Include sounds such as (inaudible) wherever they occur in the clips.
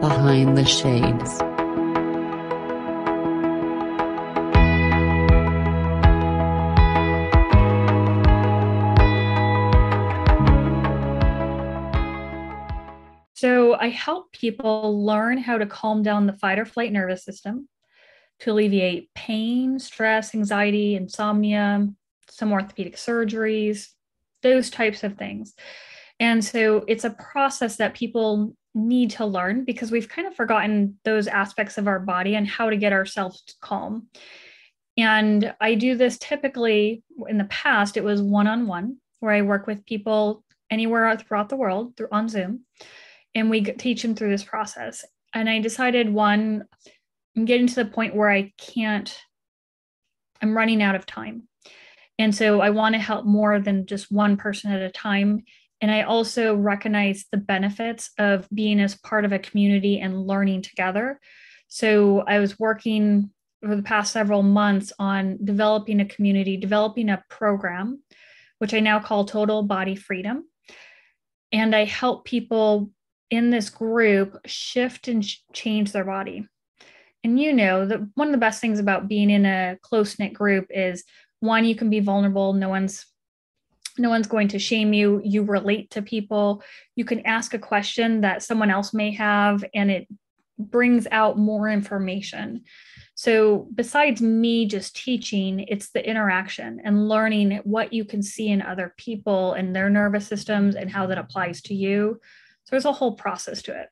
Behind the Shades. So I help people learn how to calm down the fight or flight nervous system to alleviate pain, stress, anxiety, insomnia, some orthopedic surgeries, those types of things. And so it's a process that people need to learn because we've kind of forgotten those aspects of our body and how to get ourselves calm. And I do this typically in the past, it was one on one, where I work with people anywhere throughout the world through, on Zoom and we teach them through this process. And I decided one, I'm getting to the point where I can't, I'm running out of time. And so I want to help more than just one person at a time. And I also recognize the benefits of being as part of a community and learning together. So I was working for the past several months on developing a community, developing a program, which I now call Total Body Freedom. And I help people in this group shift and change their body. And you know that one of the best things about being in a close knit group is one, you can be vulnerable. No one's no one's going to shame you. You relate to people. You can ask a question that someone else may have, and it brings out more information. So, besides me just teaching, it's the interaction and learning what you can see in other people and their nervous systems and how that applies to you. So there's a whole process to it.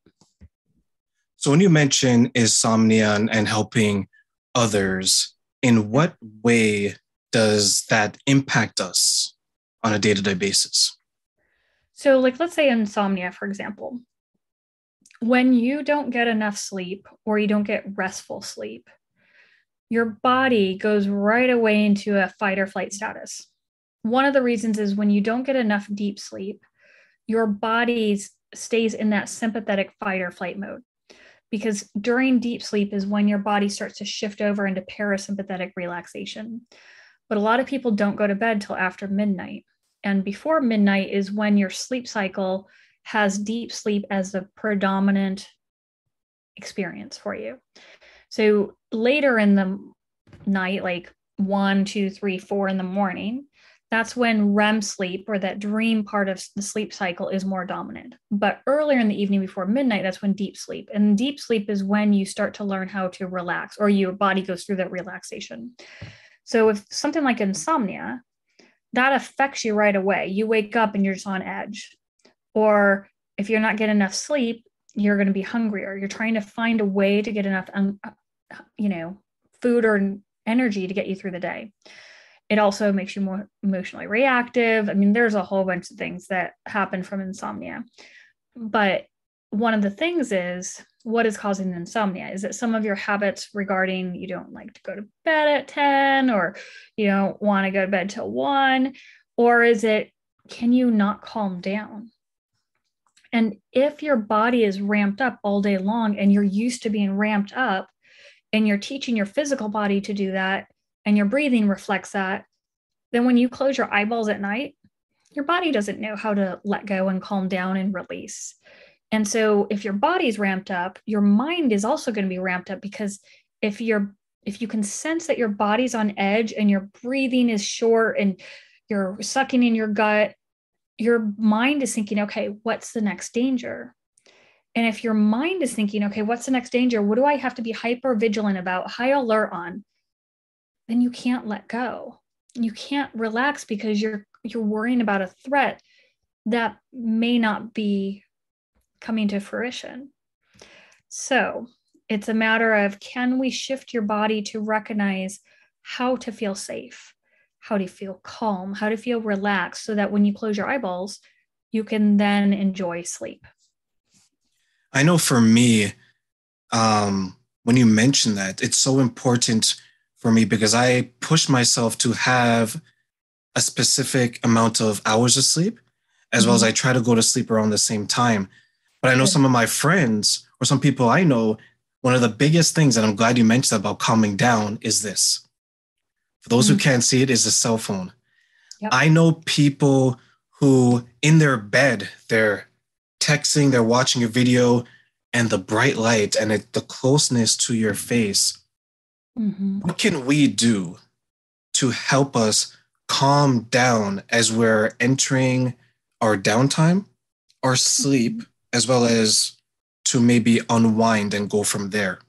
So when you mention insomnia and, helping others, in what way does that impact us on a day-to-day basis? So like let's say insomnia, for example. When you don't get enough sleep or you don't get restful sleep, your body goes right away into a fight or flight status. One of the reasons is when you don't get enough deep sleep, your body stays in that sympathetic fight or flight mode. Because during deep sleep is when your body starts to shift over into parasympathetic relaxation. But a lot of people don't go to bed till after midnight. And before midnight is when your sleep cycle has deep sleep as the predominant experience for you. So later in the night, like one, two, three, four in the morning, that's when REM sleep or that dream part of the sleep cycle is more dominant. But earlier in the evening before midnight, that's when deep sleep. And deep sleep is when you start to learn how to relax or your body goes through that relaxation. So if something like insomnia, that affects you right away. You wake up and you're just on edge. Or if you're not getting enough sleep, you're going to be hungrier. You're trying to find a way to get enough, um, you know, food or energy to get you through the day it also makes you more emotionally reactive. I mean, there's a whole bunch of things that happen from insomnia. But one of the things is what is causing the insomnia? Is it some of your habits regarding you don't like to go to bed at 10 or you don't want to go to bed till 1? Or is it can you not calm down? And if your body is ramped up all day long and you're used to being ramped up and you're teaching your physical body to do that, and your breathing reflects that, then when you close your eyeballs at night, your body doesn't know how to let go and calm down and release. And so if your body's ramped up, your mind is also going to be ramped up because if you're if you can sense that your body's on edge and your breathing is short and you're sucking in your gut, your mind is thinking, okay, what's the next danger? And if your mind is thinking, okay, what's the next danger? What do I have to be hyper vigilant about, high alert on? then you can't let go. You can't relax because you're you're worrying about a threat that may not be coming to fruition. So, it's a matter of can we shift your body to recognize how to feel safe, how to feel calm, how to feel relaxed so that when you close your eyeballs, you can then enjoy sleep. I know for me, um, when you mention that, it's so important for me because I push myself to have a specific amount of hours of sleep, as mm-hmm. well as mm-hmm. I try to go to sleep around the same time. But I know some of my friends or some people I know, one of the biggest things, and I'm glad you mentioned about calming down, is this. For those mm-hmm. who can't see it, is a cell phone. Yep. I know people who in their bed, they're texting, they're watching a video, and the bright light and it, the closeness to your face, mm-hmm. what can we do to help us calm down as we're entering our downtime, our sleep, mm-hmm. As well as to maybe unwind and go from there?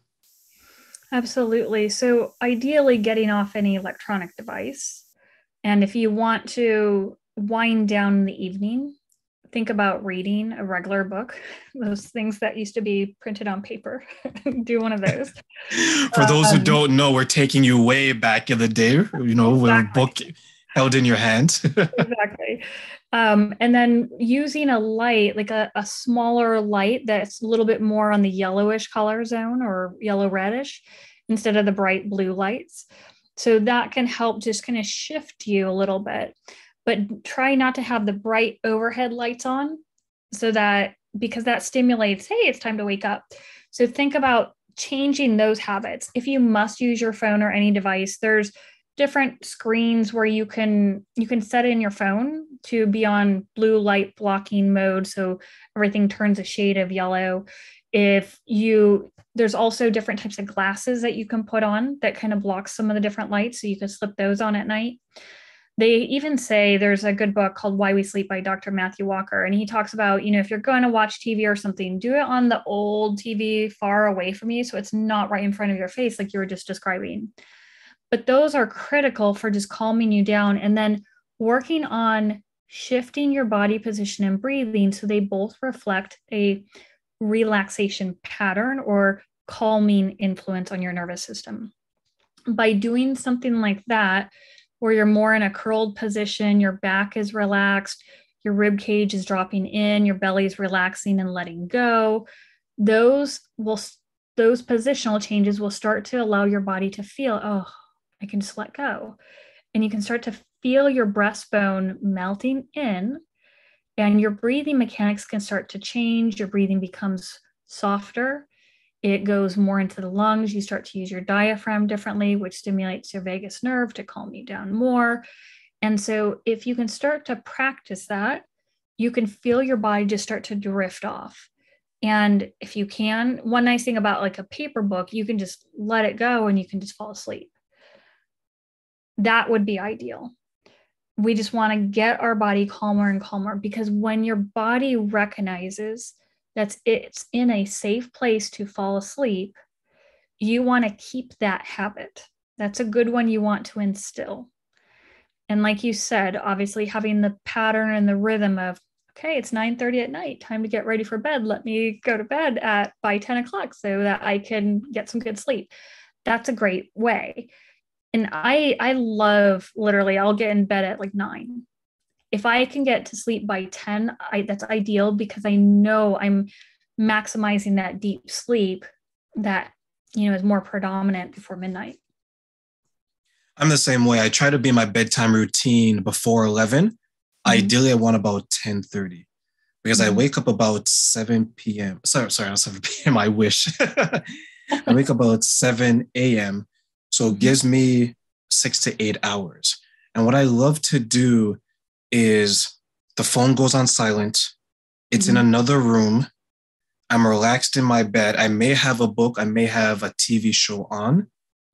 Absolutely. So, ideally, getting off any electronic device. And if you want to wind down in the evening, think about reading a regular book, (laughs) those things that used to be printed on paper. (laughs) Do one of those. (laughs) For those um, who don't know, we're taking you way back in the day, you know, exactly. with a book held in your hand. exactly. Um, and then using a light, like a, a smaller light that's a little bit more on the yellowish color zone or yellow reddish instead of the bright blue lights. So that can help just kind of shift you a little bit but try not to have the bright overhead lights on so that because that stimulates, hey, it's time to wake up. So think about changing those habits. If you must use your phone or any device, there's different screens where you can you can set in your phone to be on blue light blocking mode so everything turns a shade of yellow if you there's also different types of glasses that you can put on that kind of blocks some of the different lights so you can slip those on at night they even say there's a good book called Why We Sleep by Dr. Matthew Walker. And he talks about, you know, if you're going to watch TV or something, do it on the old TV far away from you. So it's not right in front of your face, like you were just describing. But those are critical for just calming you down and then working on shifting your body position and breathing so they both reflect a relaxation pattern or calming influence on your nervous system. By doing something like that, where you're more in a curled position, your back is relaxed, your rib cage is dropping in, your belly is relaxing and letting go. Those will those positional changes will start to allow your body to feel, oh, I can just let go. And you can start to feel your breastbone melting in, and your breathing mechanics can start to change. Your breathing becomes softer it goes more into the lungs. You start to use your diaphragm differently, which stimulates your vagus nerve to calm you down more. And so, if you can start to practice that, you can feel your body just start to drift off. And if you can, one nice thing about like a paper book, you can just let it go and you can just fall asleep. That would be ideal. We just want to get our body calmer and calmer because when your body recognizes that it's in a safe place to fall asleep, you want to keep that habit. That's a good one you want to instill. And like you said, obviously having the pattern and the rhythm of, okay, it's 9 30 at night, time to get ready for bed. Let me go to bed at by 10 o'clock so that I can get some good sleep. That's a great way. And I I love literally, I'll get in bed at like nine if I can get to sleep by 10, I, that's ideal because I know I'm maximizing that deep sleep that you know is more predominant before midnight. I'm the same way. I try to be my bedtime routine before 11. Mm-hmm. Ideally, I want about 10 30 because mm-hmm. (laughs) (laughs) I wake up about 7 p.m. Sorry, sorry, not 7 p.m. I wish. I wake up about 7 a.m. So it mm-hmm. gives me six to eight hours. And what I love to do is the phone goes on silent. It's mm-hmm. in another room. I'm relaxed in my bed. I may have a book, I may have a TV show on,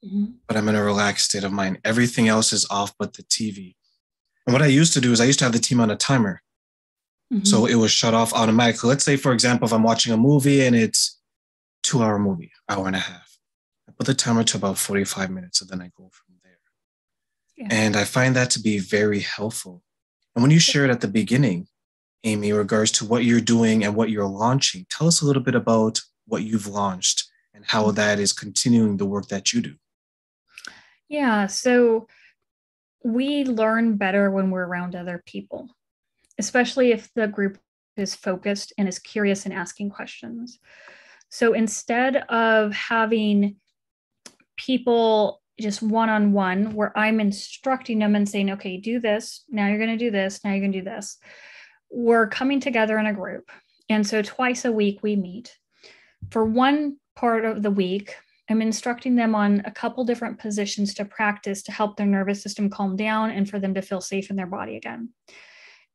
mm-hmm. but I'm in a relaxed state of mind. Everything else is off but the TV. And what I used to do is I used to have the team on a timer. Mm-hmm. So it was shut off automatically. Let's say, for example, if I'm watching a movie and it's two hour movie, hour and a half. I put the timer to about 45 minutes and then I go from. Yeah. And I find that to be very helpful and when you shared at the beginning, Amy, in regards to what you're doing and what you're launching, tell us a little bit about what you've launched and how mm-hmm. that is continuing the work that you do. Yeah, so we learn better when we're around other people, especially if the group is focused and is curious and asking questions. So instead of having people just one on one where I'm instructing them and saying, okay, do this. Now you're going to do this. Now you're going to do this. We're coming together in a group. And so twice a week we meet. For one part of the week, I'm instructing them on a couple different positions to practice to help their nervous system calm down and for them to feel safe in their body again.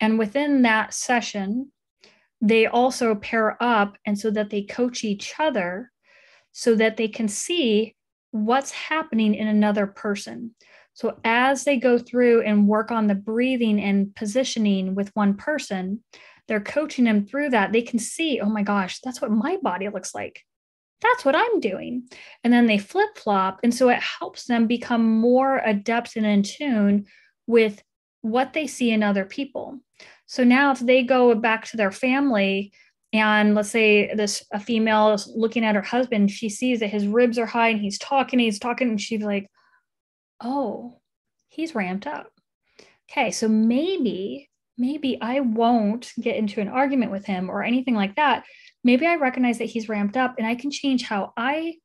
And within that session, they also pair up and so that they coach each other so that they can see what's happening in another person. So as they go through and work on the breathing and positioning with one person, they're coaching them through that. They can see, oh my gosh, that's what my body looks like. That's what I'm doing. And then they flip flop. And so it helps them become more adept and in tune with what they see in other people. So now if they go back to their family and let's say this a female is looking at her husband, she sees that his ribs are high and he's talking, he's talking, and she's like, oh, he's ramped up. Okay, so maybe, maybe I won't get into an argument with him or anything like that. Maybe I recognize that he's ramped up and I can change how I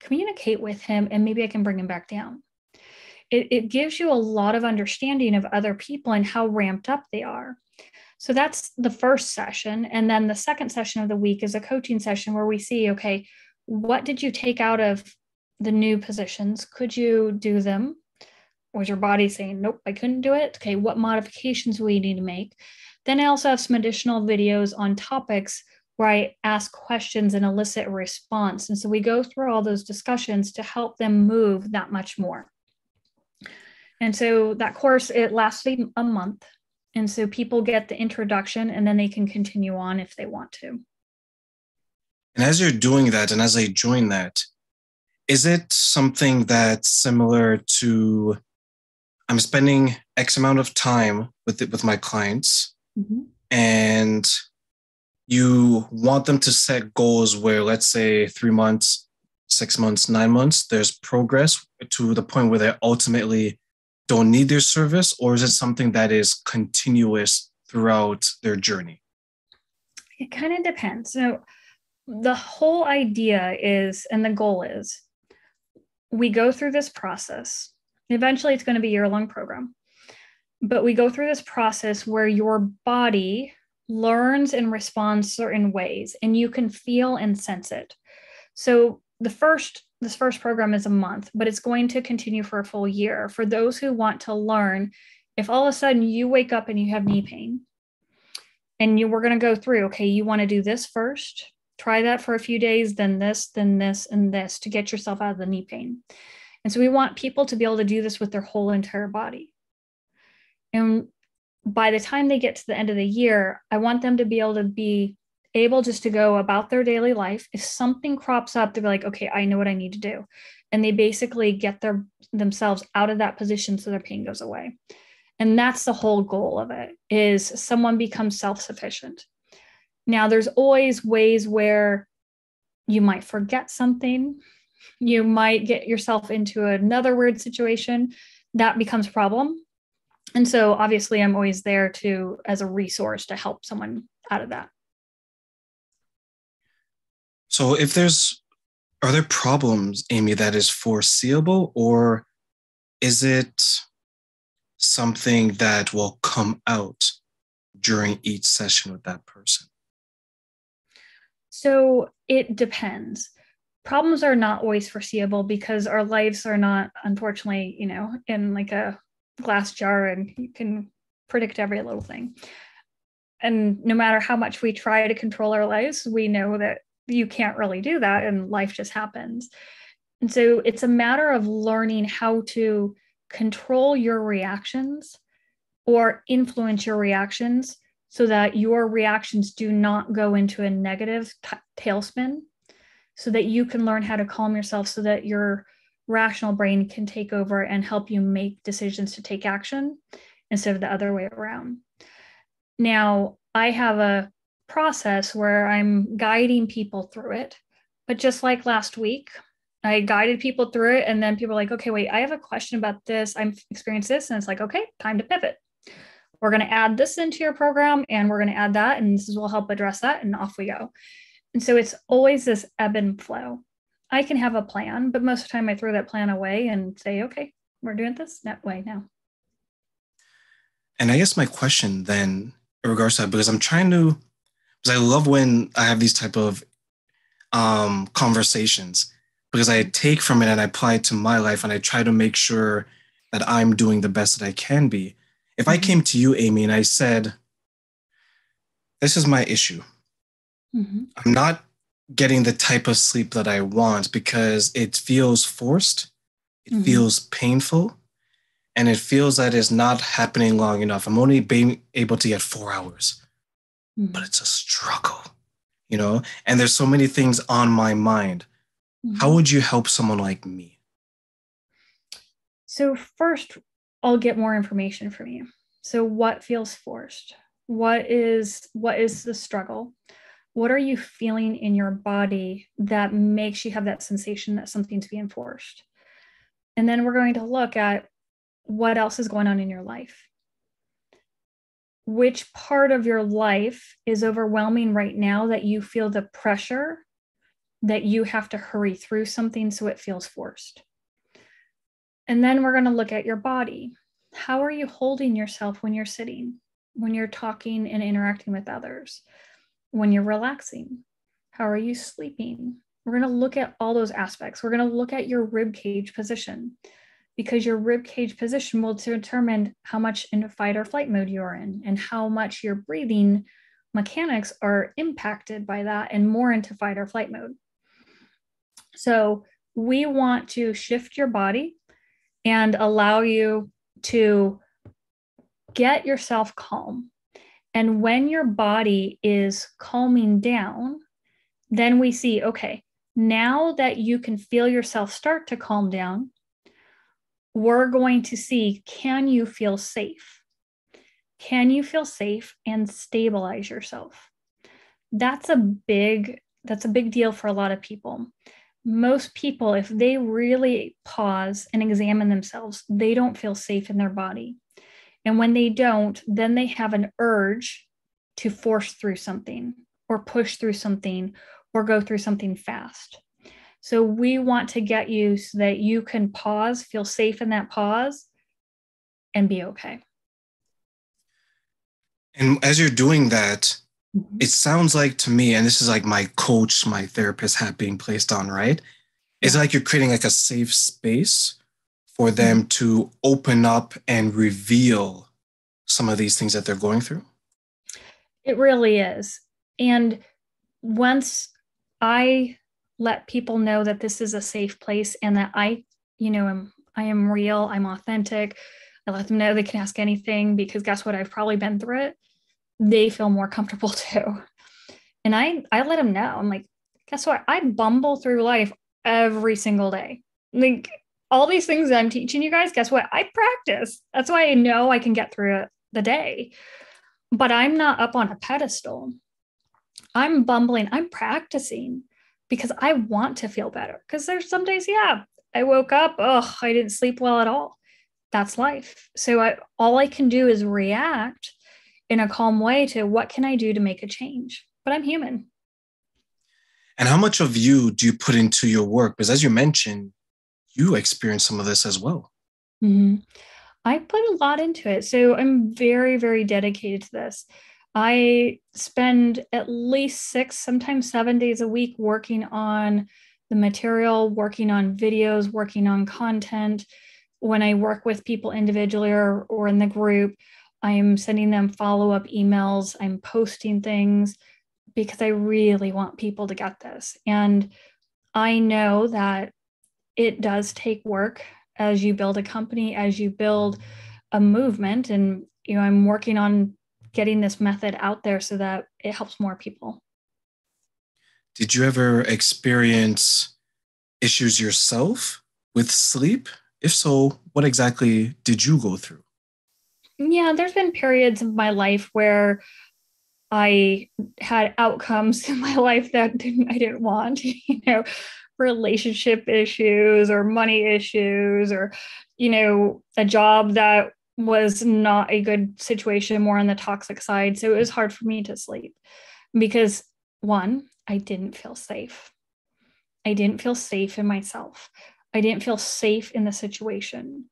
communicate with him and maybe I can bring him back down. It, it gives you a lot of understanding of other people and how ramped up they are. So that's the first session. And then the second session of the week is a coaching session where we see okay, what did you take out of the new positions? Could you do them? Was your body saying, nope, I couldn't do it? Okay, what modifications you need to make? Then I also have some additional videos on topics where I ask questions and elicit a response. And so we go through all those discussions to help them move that much more. And so that course, it lasts a month. And so people get the introduction and then they can continue on if they want to. And as you're doing that, and as I join that, is it something that's similar to I'm spending X amount of time with it, with my clients, mm-hmm. and you want them to set goals where, let's say, three months, six months, nine months, there's progress to the point where they're ultimately don't need their service, or is it something that is continuous throughout their journey? It kind of depends. So, the whole idea is, and the goal is, we go through this process. Eventually, it's going to be a year long program, but we go through this process where your body learns and responds certain ways, and you can feel and sense it. So, the first this first program is a month, but it's going to continue for a full year. For those who want to learn, if all of a sudden you wake up and you have knee pain, and you we're going to go through, okay, you want to do this first, try that for a few days, then this, then this, and this to get yourself out of the knee pain. And so we want people to be able to do this with their whole entire body. And by the time they get to the end of the year, I want them to be able to be able just to go about their daily life. If something crops up, they'll be like, okay, I know what I need to do. And they basically get their themselves out of that position so their pain goes away. And that's the whole goal of it is someone becomes self-sufficient. Now there's always ways where you might forget something. You might get yourself into another weird situation that becomes a problem. And so obviously I'm always there to as a resource to help someone out of that. So if there's are there problems, Amy, that is foreseeable, or is it something that will come out during each session with that person? So it depends. Problems are not always foreseeable because our lives are not, unfortunately, you know, in like a glass jar and you can predict every little thing. And no matter how much we try to control our lives, we know that you can't really do that and life just happens. And so it's a matter of learning how to control your reactions or influence your reactions so that your reactions do not go into a negative t- tailspin so that you can learn how to calm yourself so that your rational brain can take over and help you make decisions to take action instead of the other way around. Now, I have a process where I'm guiding people through it. But just like last week, I guided people through it, and then people are like, okay, wait, I have a question about this. I'm experienced this. And it's like, okay, time to pivot. We're going to add this into your program and we're going to add that. And this will help address that. And off we go. And so it's always this ebb and flow. I can have a plan, but most of the time I throw that plan away and say, okay, we're doing this that way now. And I guess my question then, in regards to that, because I'm trying to because I love when I have these type of um, conversations because I take from it and I apply it to my life and I try to make sure that I'm doing the best that I can be. If I mm-hmm. came to you, Amy, and I said, this is my issue. Mm-hmm. I'm not getting the type of sleep that I want because it feels forced, it mm-hmm. feels painful, and it feels that it's not happening long enough. I'm only being able to get four hours, mm-hmm. but it's a struggle, you know? And there's so many things on my mind. How mm-hmm. would you help someone like me? So, first, I'll get more information from you. So, what feels forced? What is what is the struggle? what are you feeling in your body that makes you have that sensation that something's being forced? And then we're going to look at what else is going on in your life. Which part of your life is overwhelming right now that you feel the pressure that you have to hurry through something so it feels forced? And then we're going to look at your body. How are you holding yourself when you're sitting, when you're talking and interacting with others? when you're relaxing? How are you sleeping? We're going to look at all those aspects. We're going to look at your rib cage position because your rib cage position will determine how much in fight or flight mode you're in and how much your breathing mechanics are impacted by that and more into fight or flight mode. So, we want to shift your body and allow you to get yourself calm and when your body is calming down, then we see, okay, now that you can feel yourself start to calm down, we're going to see can you feel safe? Can you feel safe and stabilize yourself? That's a big that's a big deal for a lot of people. Most people if they really pause and examine themselves, they don't feel safe in their body. And when they don't, then they have an urge to force through something or push through something or go through something fast. So we want to get you so that you can pause, feel safe in that pause, and be okay. And as you're doing that, mm-hmm. it sounds like to me, and this is like my coach, my therapist hat being placed on, right? It's like you're creating like a safe space for them mm-hmm. to open up and reveal some of these things that they're going through? It really is. And once I let people know that this is a safe place and that I, you know, am I am real, I'm authentic. I let them know they can ask anything because guess what? I've probably been through it. They feel more comfortable (laughs) too. And I I let them know. I'm like, guess what? I bumble through life every single day. Like all these things that I'm teaching you guys, guess what? I practice. That's why I know I can get through it the day. But I'm not up on a pedestal. I'm bumbling, I'm practicing because I want to feel better. Because there's some days, yeah, I woke up, oh, I didn't sleep well at all. That's life. So I, all I can do is react in a calm way to what can I do to make a change? But I'm human. And how much of you do you put into your work? Because as you mentioned, you experience some of this as well. Mm-hmm. I put a lot into it. So I'm very, very dedicated to this. I spend at least six, sometimes seven days a week working on the material, working on videos, working on content. When I work with people individually or, or in the group, I'm sending them follow up emails, I'm posting things because I really want people to get this. And I know that it does take work as you build a company, as you build a movement. And, you know, I'm working on getting this method out there so that it helps more people. Did you ever experience issues yourself with sleep? If so, what exactly did you go through? Yeah, there's been periods of my life where I had outcomes (laughs) in my life that didn't, I didn't want, (laughs) you know, relationship issues or money issues or you know a job that was not a good situation more on the toxic side. So it was hard for me to sleep because one i didn't feel safe. I didn't feel safe in myself. I didn't feel safe in the situation.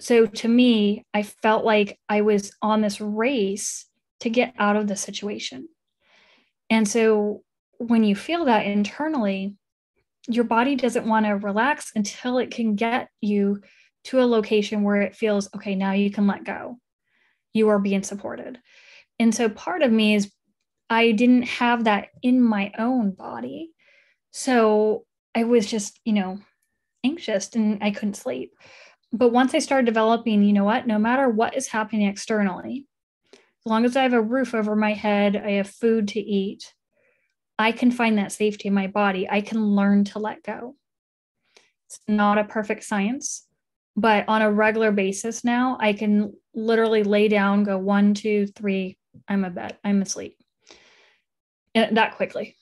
So to me i felt like i was on this race to get out of the situation. And so when you feel that internally your body doesn't want to relax until it can get you to a location where it feels okay now you can let go you are being supported and so part of me is I didn't have that in my own body. So I was just, you know, anxious and I couldn't sleep. But once I started developing, you know what, no matter what is happening externally, as long as I have a roof over my head, I have food to eat, I can find that safety in my body. I can learn to let go. It's not a perfect science, but on a regular basis now, I can literally lay down, go one, two, three, I'm a bed, I'm asleep. And that quickly.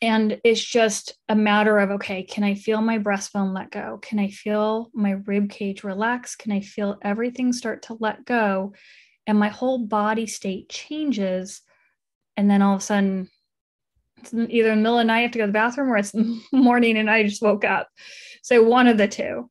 And it's just a matter of okay, can I feel my breastbone let go? Can I feel my rib cage relax? Can I feel everything start to let go? And my whole body state changes. And then all of a sudden, it's either in the middle of the night, I have to go to the bathroom, or it's (laughs) morning and I just woke up. So one of the two.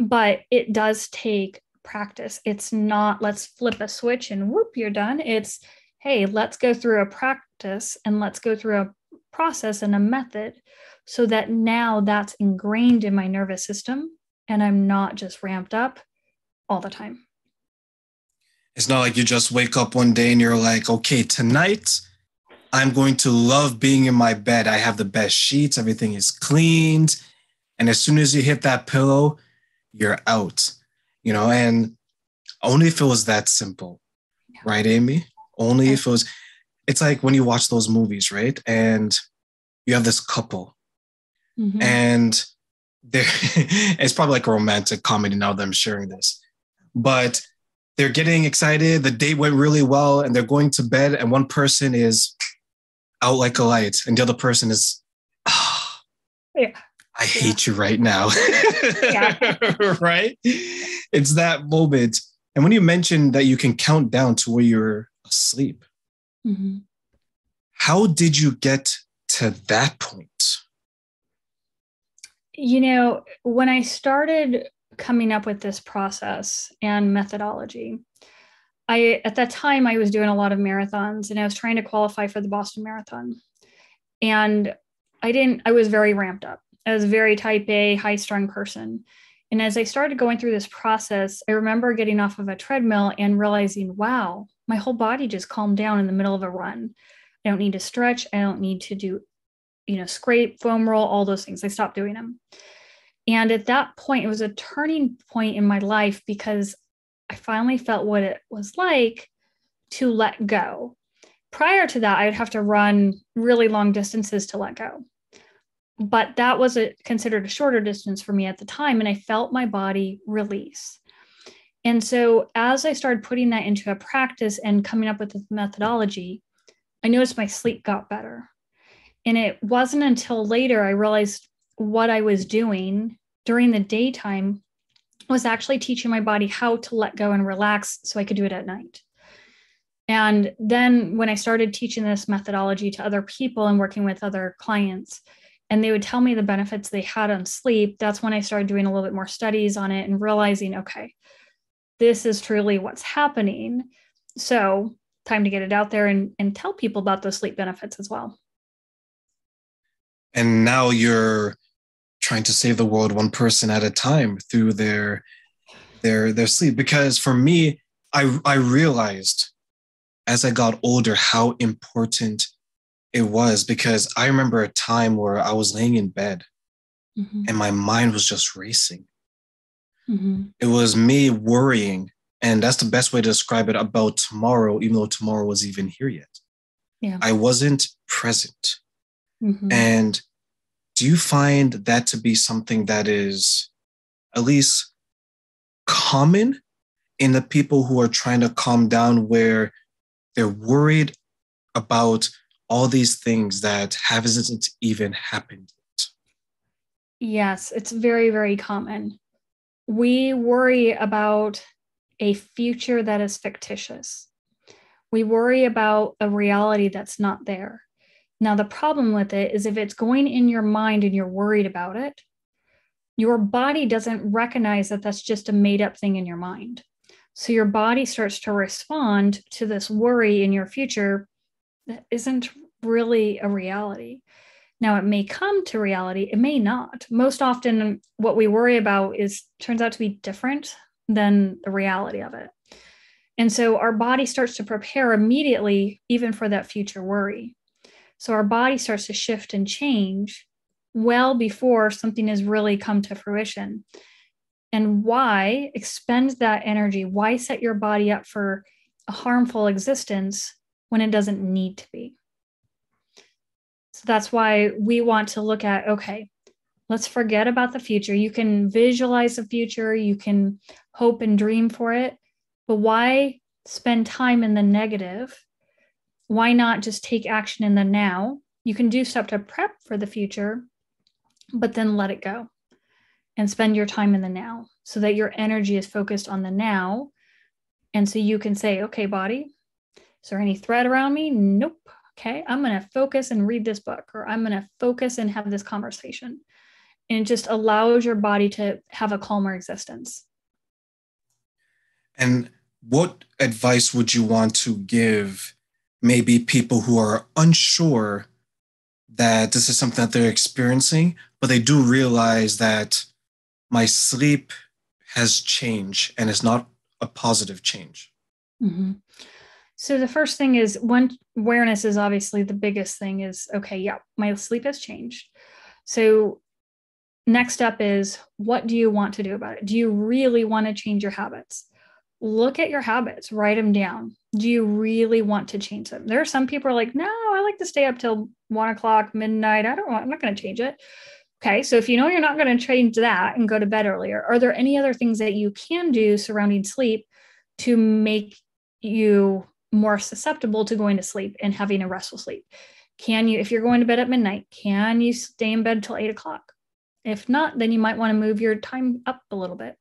But it does take practice. It's not let's flip a switch and whoop, you're done. It's hey, let's go through a practice and let's go through a process and a method so that now that's ingrained in my nervous system and I'm not just ramped up all the time. It's not like you just wake up one day and you're like, okay, tonight I'm going to love being in my bed. I have the best sheets, everything is cleaned. And as soon as you hit that pillow, you're out you know, and only if it was that simple, yeah. right, Amy? Only if it was, it's like when you watch those movies, right? And you have this couple, mm-hmm. and they're, (laughs) it's probably like a romantic comedy now that I'm sharing this, but they're getting excited. The date went really well, and they're going to bed, and one person is out like a light, and the other person is, oh, (sighs) yeah. I hate yeah. you right now. (laughs) right? It's that moment. And when you mentioned that you can count down to where you're asleep, mm-hmm. how did you get to that point? You know, when I started coming up with this process and methodology, I at that time I was doing a lot of marathons and I was trying to qualify for the Boston Marathon. And I didn't, I was very ramped up. I was a very type A, high strung person. And as I started going through this process, I remember getting off of a treadmill and realizing, wow, my whole body just calmed down in the middle of a run. I don't need to stretch. I don't need to do, you know, scrape, foam roll, all those things. I stopped doing them. And at that point, it was a turning point in my life because I finally felt what it was like to let go. Prior to that, I'd have to run really long distances to let go but that was a, considered a shorter distance for me at the time and i felt my body release. And so as i started putting that into a practice and coming up with the methodology i noticed my sleep got better. And it wasn't until later i realized what i was doing during the daytime was actually teaching my body how to let go and relax so i could do it at night. And then when i started teaching this methodology to other people and working with other clients and they would tell me the benefits they had on sleep. That's when i started doing a little bit more studies on it and realizing okay this is truly what's happening. So time to get it out there and, and tell people about those sleep benefits as well. And now you're trying to save the world one person at a time through their their their sleep. Because for me i i realized as i got older how important it was because I remember a time where I was laying in bed mm-hmm. and my mind was just racing. Mm-hmm. It was me worrying. And that's the best way to describe it about tomorrow, even though tomorrow was even here yet. Yeah. I wasn't present. Mm-hmm. And do you find that to be something that is at least common in the people who are trying to calm down, where they're worried about all these things that haven't even happened yet. Yes, it's very, very common. We worry about a future that is fictitious. We worry about a reality that's not there. Now, the problem with it is if it's going in your mind and you're worried about it, your body doesn't recognize that that's just a made up thing in your mind. So your body starts to respond to this worry in your future isn't really a reality. Now, it may come to reality, it may not. Most often, what we worry about is turns out to be different than the reality of it. And so our body starts to prepare immediately, even for that future worry. So our body starts to shift and change well before something has really come to fruition. And why expend that energy? Why set your body up for a harmful existence when it doesn't need to be? So that's why we want to look at okay, let's forget about the future. You can visualize the future, you can hope and dream for it, but why spend time in the negative? Why not just take action in the now? You can do stuff to prep for the future, but then let it go and spend your time in the now so that your energy is focused on the now. And so you can say, okay, body, is there any threat around me? Nope. Okay, I'm going to focus and read this book, or I'm going to focus and have this conversation and it just allows your body to have a calmer existence. And what advice would you want to give maybe people who are unsure that this is something that they're experiencing, but they do realize that my sleep has changed and it's not a positive change? Mm-hmm. So the first thing is one awareness is obviously the biggest thing is okay, yeah, my sleep has changed. So next step is what do you want to do about it? Do you really want to change your habits? Look at your habits, write them down. Do you really want to change them? There are some people are like, no, I like to stay up till one o'clock, midnight. I don't want, I'm not going to change it. Okay. So if you know you're not going to change that and go to bed earlier, are there any other things that you can do surrounding sleep to make you more susceptible to going to sleep and having a restful sleep? Can you, if you're going to bed at midnight, can you stay in bed till eight o'clock? If not, then you might want to move your time up a little bit.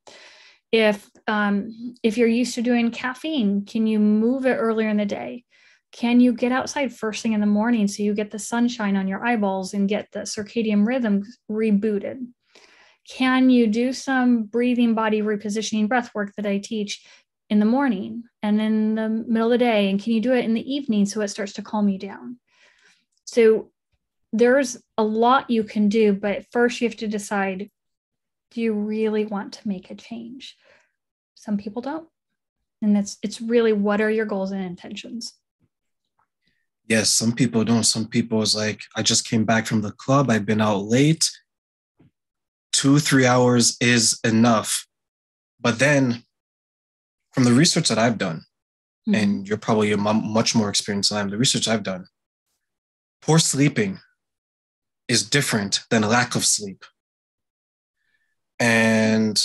If um, if you're used to doing caffeine, can you move it earlier in the day? Can you get outside first thing in the morning so you get the sunshine on your eyeballs and get the circadian rhythm rebooted? Can you do some breathing body repositioning breath work that I teach in the morning and in the middle of the day? And can you do it in the evening so it starts to calm you down? So there's a lot you can do, but first you have to decide do you really want to make a change? Some people don't. And it's it's really what are your goals and intentions? Yes, some people don't. Some people is like, I just came back from the club. I've been out late. Two, three hours is enough. But then from the research that I've done, mm-hmm. and you're probably much more experienced than I am, the research I've done, poor sleeping is different than a lack of sleep. And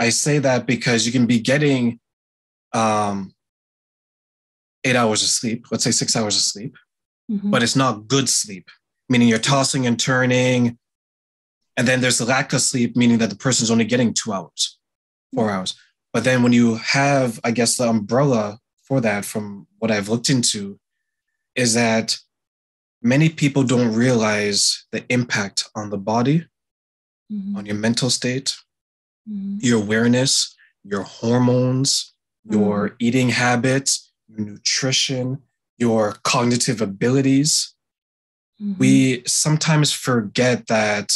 I say that because you can be getting um, eight hours of sleep, let's say six hours of sleep, mm-hmm. but it's not good sleep, meaning you're tossing and turning. And then there's the lack of sleep, meaning that the person's only getting two hours, 4 mm-hmm. hours. But then when you have, I guess, the umbrella for that, from what I've looked into, is that many people don't realize the impact on the body, mm-hmm. on your mental state, mm-hmm. your awareness, your hormones, your mm-hmm. eating habits, your nutrition, your cognitive abilities. Mm-hmm. We sometimes forget that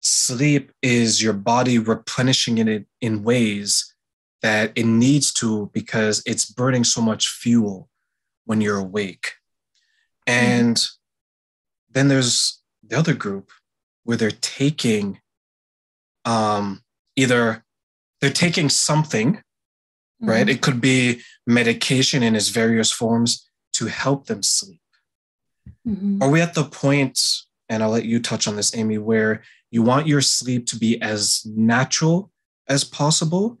sleep is your body replenishing it in ways that it needs to because it's burning so much fuel when you're awake. Mm-hmm. And then there's the other group where they're taking um, either they're taking something, mm-hmm. right? It could be medication in its various forms to help them sleep. Mm-hmm. Are we at the point, and I'll let you touch on this, Amy, where you want your sleep to be as natural as possible?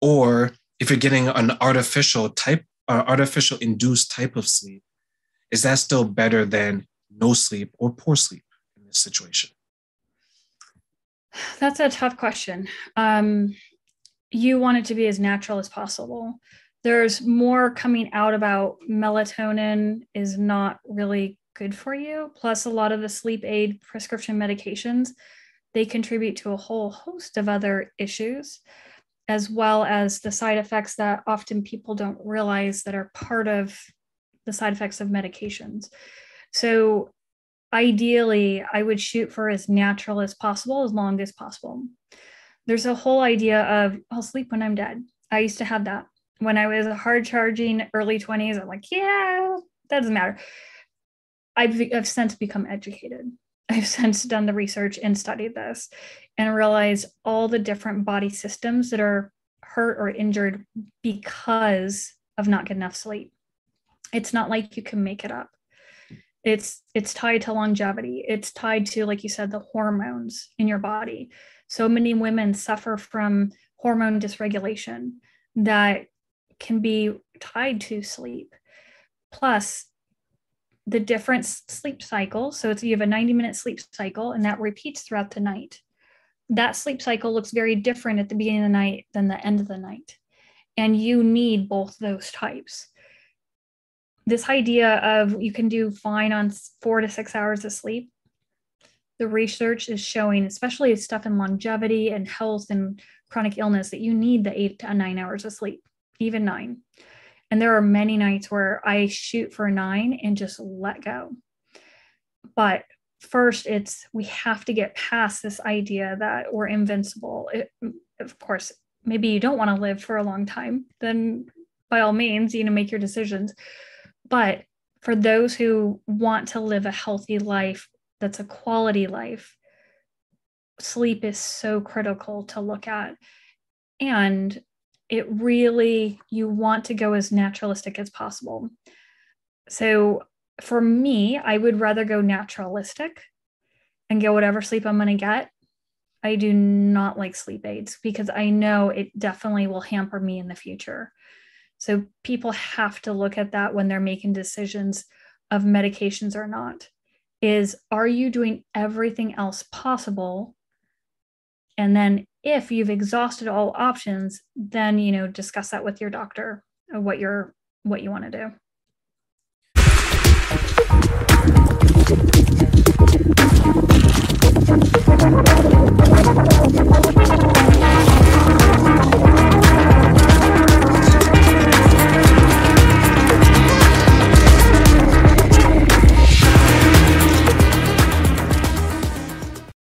Or if you're getting an artificial type, uh, artificial induced type of sleep, is that still better than no sleep or poor sleep in this situation? That's a tough question. Um, you want it to be as natural as possible. There's more coming out about melatonin is not really good for you. Plus, a lot of the sleep aid prescription medications, they contribute to a whole host of other issues, as well as the side effects that often people don't realize that are part of the side effects of medications. So ideally, I would shoot for as natural as possible, as long as possible. There's a whole idea of I'll sleep when I'm dead. I used to have that. when I was hard charging early 20s, I'm like, yeah, that doesn't matter. I've, I've since become educated. I've since done the research and studied this and realized all the different body systems that are hurt or injured because of not getting enough sleep. It's not like you can make it up. It's it's tied to longevity. It's tied to like you said the hormones in your body. So many women suffer from hormone dysregulation that can be tied to sleep. Plus, the different sleep cycles. So it's you have a 90 minute sleep cycle and that repeats throughout the night. That sleep cycle looks very different at the beginning of the night than the end of the night. And you need both those types. This idea of you can do fine on four to six hours of sleep, the research is showing, especially stuff in longevity and health and chronic illness, that you need the eight to nine hours of sleep, even nine. And there are many nights where I shoot for a nine and just let go. But first, it's we have to get past this idea that we're invincible. It, of course, maybe you don't want to live for a long time, then by all means, you know, make your decisions. But for those who want to live a healthy life that's a quality life, sleep is so critical to look at. And it really, you want to go as naturalistic as possible. So for me, I would rather go naturalistic and get whatever sleep I'm going to get. I do not like sleep aids because I know it definitely will hamper me in the future. So people have to look at that when they're making decisions of medications or not. Is are you doing everything else possible? And then if you've exhausted all options, then you know discuss that with your doctor what you're what you want to do. Thank you.